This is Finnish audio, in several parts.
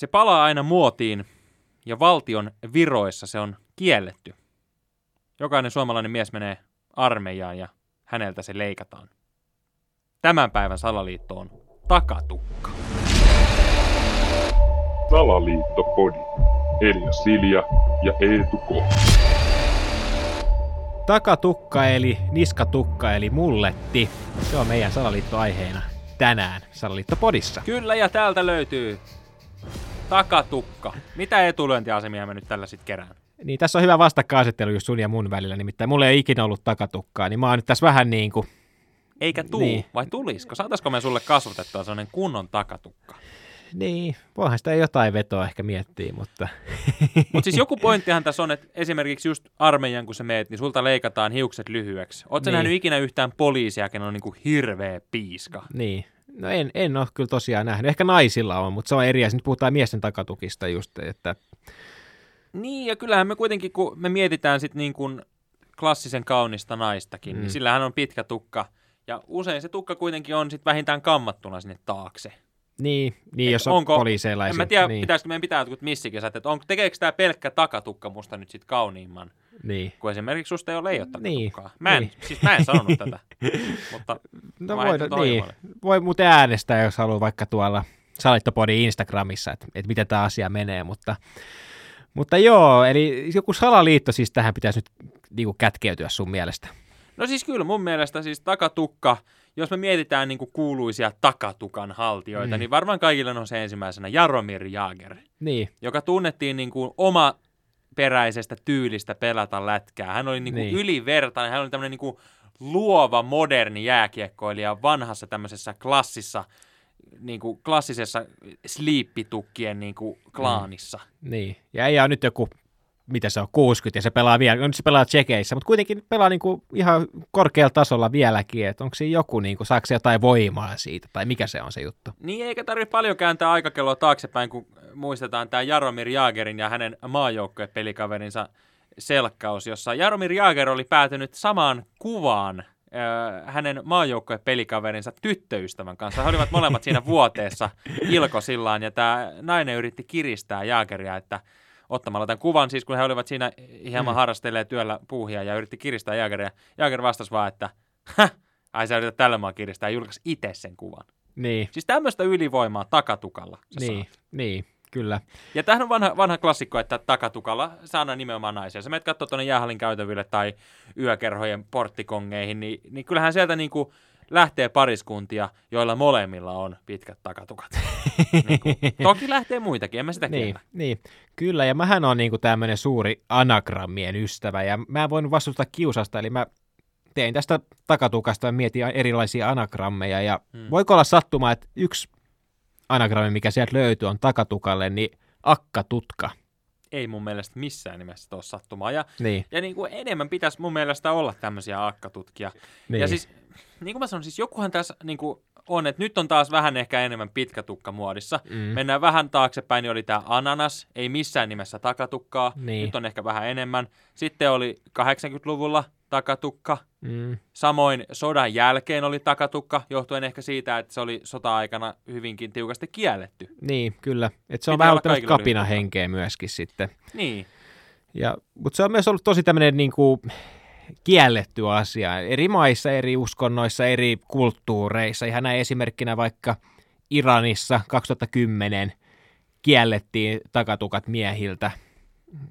Se palaa aina muotiin ja valtion viroissa se on kielletty. Jokainen suomalainen mies menee armeijaan ja häneltä se leikataan. Tämän päivän salaliitto on takatukka. Salaliittopodi. Elia Silja ja Eetu K. Takatukka eli niskatukka eli mulletti. Se on meidän salaliittoaiheena tänään Salaliittopodissa. Kyllä, ja täältä löytyy takatukka. Mitä etulyöntiasemia mä nyt tällä sitten kerään? Niin tässä on hyvä vastakkainasettelu just sun ja mun välillä, nimittäin mulla ei ikinä ollut takatukkaa, niin mä oon nyt tässä vähän niin kuin, Eikä tuu, Niin. niin. vai tulisiko? Saataisiko me sulle kasvatettua sellainen kunnon takatukka? niin, voihan sitä jotain vetoa ehkä miettiä, mutta Mutta siis joku pointtihan tässä on, että esimerkiksi just armeijan, kun sä meet, niin sulta leikataan hiukset lyhyeksi. Oletko Niin. nähnyt ikinä yhtään poliisia, kenellä on niinku hirveä piiska? niin. No en, en ole kyllä tosiaan nähnyt. Ehkä naisilla on, mutta se on eri asia. Nyt puhutaan miesten takatukista just, että Niin, ja kyllähän me kuitenkin, kun me mietitään sitten niin kuin klassisen kaunista naistakin, mm. Mm. niin sillähän on pitkä tukka. Ja usein se tukka kuitenkin on sitten vähintään kammattuna sinne taakse. niin, niin jos on onko- poliiseilla En mä tiedä, niin, pitäisikö meidän pitää jotkut missikisat, että on, tekeekö tämä pelkkä takatukka musta nyt sitten kauniimman, niin. kun esimerkiksi susta ei ole leijot Niin, takatukkaa. Mä en, niin. siis mä en sanonut tätä, mutta No voi, niin. voi muuten äänestää, jos haluaa vaikka tuolla Salittopodin Instagramissa, että, että miten tämä asia menee, mutta, mutta joo, eli joku salaliitto siis tähän pitäisi nyt niin kuin kätkeytyä sun mielestä. No siis kyllä mun mielestä siis takatukka, jos me mietitään niin kuin kuuluisia takatukan haltijoita, Mm. niin varmaan kaikille on se ensimmäisenä Jaromir Jaager, Niin, joka tunnettiin niin kuin oma peräisestä tyylistä pelata lätkää. Hän oli niin kuin niin. ylivertainen, hän oli tämmöinen niin kuin luova, moderni jääkiekkoilija vanhassa tämmöisessä klassissa, niin kuin klassisessa sliippitukkien niin kuin klaanissa. niin. Ja ei ole nyt joku, mitä se on, 60 ja se pelaa vielä, no nyt se pelaa tsekeissä, mutta kuitenkin pelaa niin kuin ihan korkealla tasolla vieläkin, että onko siinä joku, niin kuin, saako se jotain voimaa siitä, tai mikä se on se juttu? Niin eikä tarvitse paljon kääntää aikakelloa taaksepäin, kun muistetaan tämä Jaromir Jaagerin ja hänen maajoukkuepelikaverinsa selkkaus, jossa Jaromir Jaager oli päätynyt samaan kuvaan ö, hänen maajoukkuepelikaverinsa tyttöystävän kanssa. He olivat molemmat siinä vuoteessa ilkosillaan ja tämä nainen yritti kiristää Jaageria, että ottamalla tämän kuvan, siis kun he olivat siinä hieman Mm. harrastelleet työllä puuhia ja yritti kiristää Jaageria. Jaager vastasi vaan, että Häh, ai sä yrität tällä maa kiristää ja julkaisi itse sen kuvan. Niin, Siis tämmöistä ylivoimaa takatukalla niin, saat. niin, kyllä. Ja tämähän on vanha, vanha klassikko, että takatukalla saadaan nimenomaan naisia. Sä menet katsoa tuonne jäähallin käytäville tai yökerhojen porttikongeihin, niin, niin kyllähän sieltä niinku lähtee pariskuntia, joilla molemmilla on pitkät takatukat. niin kuin, toki lähtee muitakin, en mä sitä Niin, niin, kyllä, ja mähän on niinku tämmöinen suuri anagrammien ystävä, ja mä en voinut vastustaa kiusasta, eli mä tein tästä takatukasta ja mietin erilaisia anagrammeja, ja hmm. voiko olla sattuma, että yksi anagrammi, mikä sieltä löytyy, on takatukalle, niin akkatutka. Ei mun mielestä missään nimessä tuossa sattumaa. Ja, Niin, ja niin kuin enemmän pitäisi mun mielestä olla tämmöisiä akkatutkia. niin. Ja siis, niin kuin mä sanon, siis jokuhan tässä niin kuin on, että nyt on taas vähän ehkä enemmän pitkätukka muodissa. mm, Mennään vähän taaksepäin, niin oli tämä ananas, ei missään nimessä takatukkaa, Niin. nyt on ehkä vähän enemmän. Sitten oli 80-luvulla takatukka, mm, samoin sodan jälkeen oli takatukka, johtuen ehkä siitä, että se oli sota-aikana hyvinkin tiukasti kielletty. niin, kyllä. Et se on Pitää vähän tämmöistä lyhyt kapinahenkeä myöskin sitten. Niin, Ja, mutta se on myös ollut tosi tämmöinen niin kuin, kielletty asia eri maissa, eri uskonnoissa, eri kulttuureissa. Ihan näin esimerkkinä vaikka Iranissa 2010 kiellettiin takatukat miehiltä.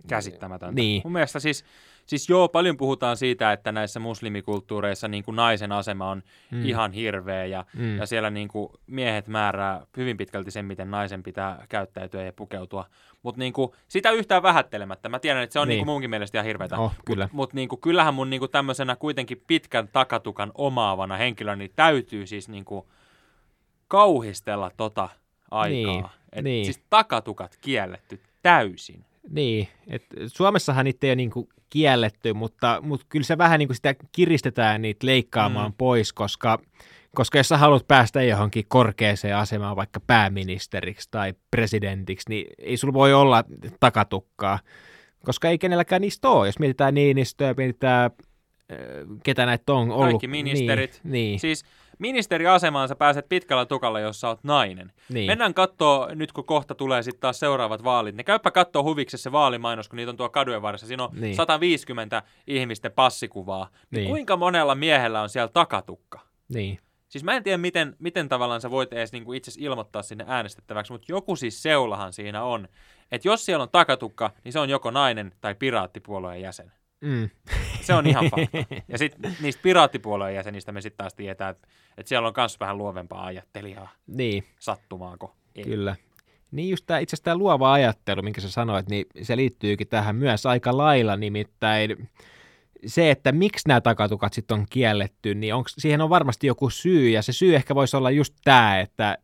käsittämätöntä. Niin. Mun mielestä siis, siis joo, paljon puhutaan siitä, että näissä muslimikulttuureissa niin kuin naisen asema on Mm. ihan hirveä ja, Mm. ja siellä niin kuin miehet määrää hyvin pitkälti sen, miten naisen pitää käyttäytyä ja pukeutua. Mutta niin kuin, sitä yhtään vähättelemättä. Mä tiedän, että se on Niin. niin. Niin kuin munkin mielestä ihan hirveätä. Oh, kyllä. Mutta niin kuin, kyllähän mun niin kuin tämmöisenä kuitenkin pitkän takatukan omaavana henkilönä niin täytyy siis niin kuin kauhistella tota aikaa. Niin, Et niin. Siis takatukat kielletty täysin. Niin, et Suomessahan niitä ei ole niinku kielletty, mutta, mutta kyllä se vähän niinku sitä kiristetään niitä leikkaamaan Mm. pois, koska, koska jos sä haluat päästä johonkin korkeaseen asemaan, vaikka pääministeriksi tai presidentiksi, niin ei sulla voi olla takatukkaa, koska ei kenelläkään niistä ole. Jos mietitään Niinistöä, mietitään äh, ketä näitä on ollut. Kaikki ministerit. Niin, niin. Siis ministeriasemaan sä pääset pitkällä tukalla, jos sä oot nainen. Niin. Mennään kattoo, nyt kun kohta tulee sitten taas seuraavat vaalit, niin käypä kattoo huviksessa se vaalimainos, kun niitä on tuo kadujen varressa. Siinä on Niin. 150 ihmisten passikuvaa. Niin. Niin. Kuinka monella miehellä on siellä takatukka? Niin. Siis mä en tiedä, miten, miten tavallaan sä voit edes niinku itse ilmoittaa sinne äänestettäväksi, mutta joku siis seulahan siinä on. Että jos siellä on takatukka, niin se on joko nainen tai piraattipuolueen jäsen. Mm. Se on ihan fakta. Ja sitten niistä piraattipuolueen jäsenistä me sitten taas tietää, että, että siellä on myös vähän luovempaa ajattelijaa Niin, sattumaako. Ei. kyllä. Niin just tämä, itse asiassa tämä luova ajattelu, minkä sä sanoit, niin se liittyykin tähän myös aika lailla, nimittäin se, että miksi nämä takatukat sitten on kielletty, niin onks, siihen on varmasti joku syy, ja se syy ehkä voisi olla just tämä, että,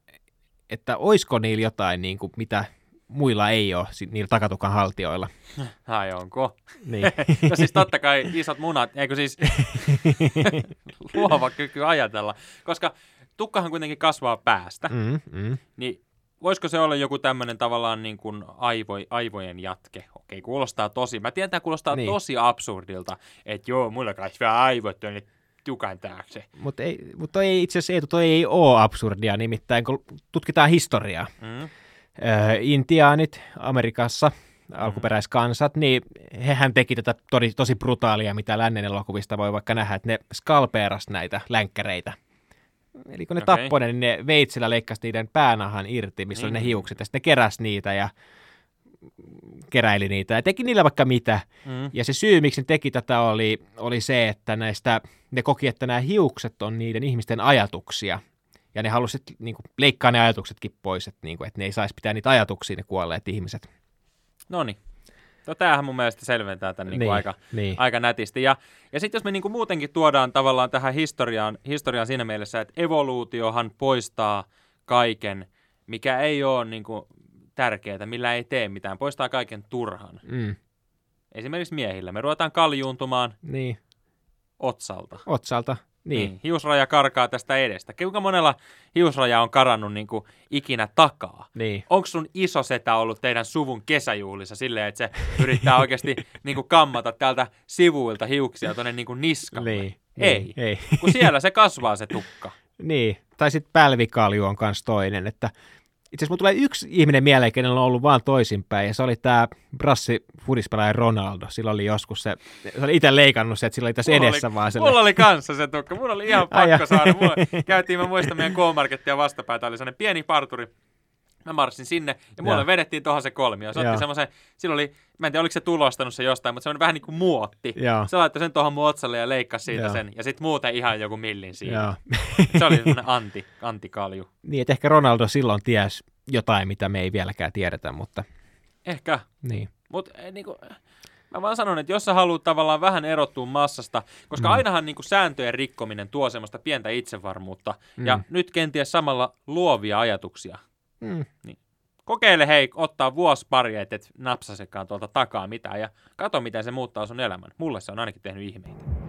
että oisko niillä jotain, niin kuin, mitä muilla ei ole, niillä takatukan haltijoilla. Ai onko? Niin. No siis totta kai isot munat, eikö siis luova kyky ajatella. Koska tukkahan kuitenkin kasvaa päästä, mm, mm. niin voisiko se olla joku tämmöinen tavallaan niin kuin aivo, aivojen jatke? Okei, kuulostaa tosi, mä tiedän, että tämä kuulostaa niin. Tosi absurdilta, että joo, mulla kasvaa aivot tuonne tukan taakse. Mutta ei, mut ei itse asiassa toi ei ole absurdia, nimittäin kun tutkitaan historiaa. Mm? Ö, intiaanit Amerikassa, alkuperäiskansat, niin hehän teki tätä tosi, tosi brutaalia, mitä lännen elokuvista voi vaikka nähdä, että ne skalpeeras näitä länkkäreitä. Eli kun ne okay. tappoi ne, niin ne veitsellä leikkasi niiden päänahan irti, missä niin. oli ne Niin. hiukset, ja sitten ne keräsi niitä ja keräili niitä ja teki niillä vaikka mitä. Mm. Ja se syy, miksi ne teki tätä, oli, oli se, että näistä, ne koki, että nämä hiukset on niiden ihmisten ajatuksia. Ja ne halusivat niin kuin, leikkaa ne ajatuksetkin pois, että, niin kuin, että ne ei saisi pitää niitä ajatuksia, ne kuolleet ihmiset. No niin. No tämähän mun mielestä selventää tämän niin. Niin aika, niin. aika nätisti. Ja, ja sitten jos me niin kuin muutenkin tuodaan tavallaan tähän historiaan, historiaan siinä mielessä, että evoluutiohan poistaa kaiken, mikä ei ole niin kuin tärkeää, millä ei tee mitään, poistaa kaiken turhan. Mm. Esimerkiksi miehillä. Me ruvetaan kaljuuntumaan niin, otsalta. otsalta. Niin. Hiusraja karkaa tästä edestä. Kuinka monella hiusraja on karannut niin kuin ikinä takaa? niin. Onko sun iso setä ollut teidän suvun kesäjuhlissa silleen, että se yrittää oikeasti niin kuin kammata täältä sivuilta hiuksia tuonne niin kuin niskalle? Niin. Ei. Niin. Ei. Kun siellä se kasvaa se tukka. niin. Tai sitten pälvikalju on myös toinen, että itse asiassa tulee yksi ihminen mieleen, kenellä on ollut vaan toisinpäin, ja se oli tämä brassi fudispelaaja Ronaldo. Sillä oli joskus se, se oli itse leikannut se, että sillä oli tässä Mulla edessä oli, vaan Mulla oli kanssa se tukka. Mulla oli ihan pakko saada. Mulla, käytiin, mä muistan meidän K-Markettia vastapäätä, oli sellainen pieni parturi. Mä marssin sinne ja mulle Joo. vedettiin tuohon se kolmio. Se otti semmoisen, silloin oli, mä en tiedä oliko se tulostanut se jostain, mutta semmoinen vähän niin kuin muotti. Joo. Se laittoi sen tuohon mun otsalle ja leikkasi siitä Joo. sen. Ja sitten muuten ihan joku millin siinä. Joo. Se oli semmoinen anti, antikalju. niin, että ehkä Ronaldo silloin ties jotain, mitä me ei vieläkään tiedetä, mutta Ehkä. niin. Mutta niinku, mä vaan sanon, että jos sä haluat tavallaan vähän erottua massasta, koska Mm. ainahan niinku sääntöjen rikkominen tuo semmoista pientä itsevarmuutta Mm. ja nyt kenties samalla luovia ajatuksia. Mm. Kokeile hei, ottaa vuosi pari, et et napsasekaan tuolta takaa mitään ja kato, miten se muuttaa sun elämän. Mulle se on ainakin tehnyt ihmeitä.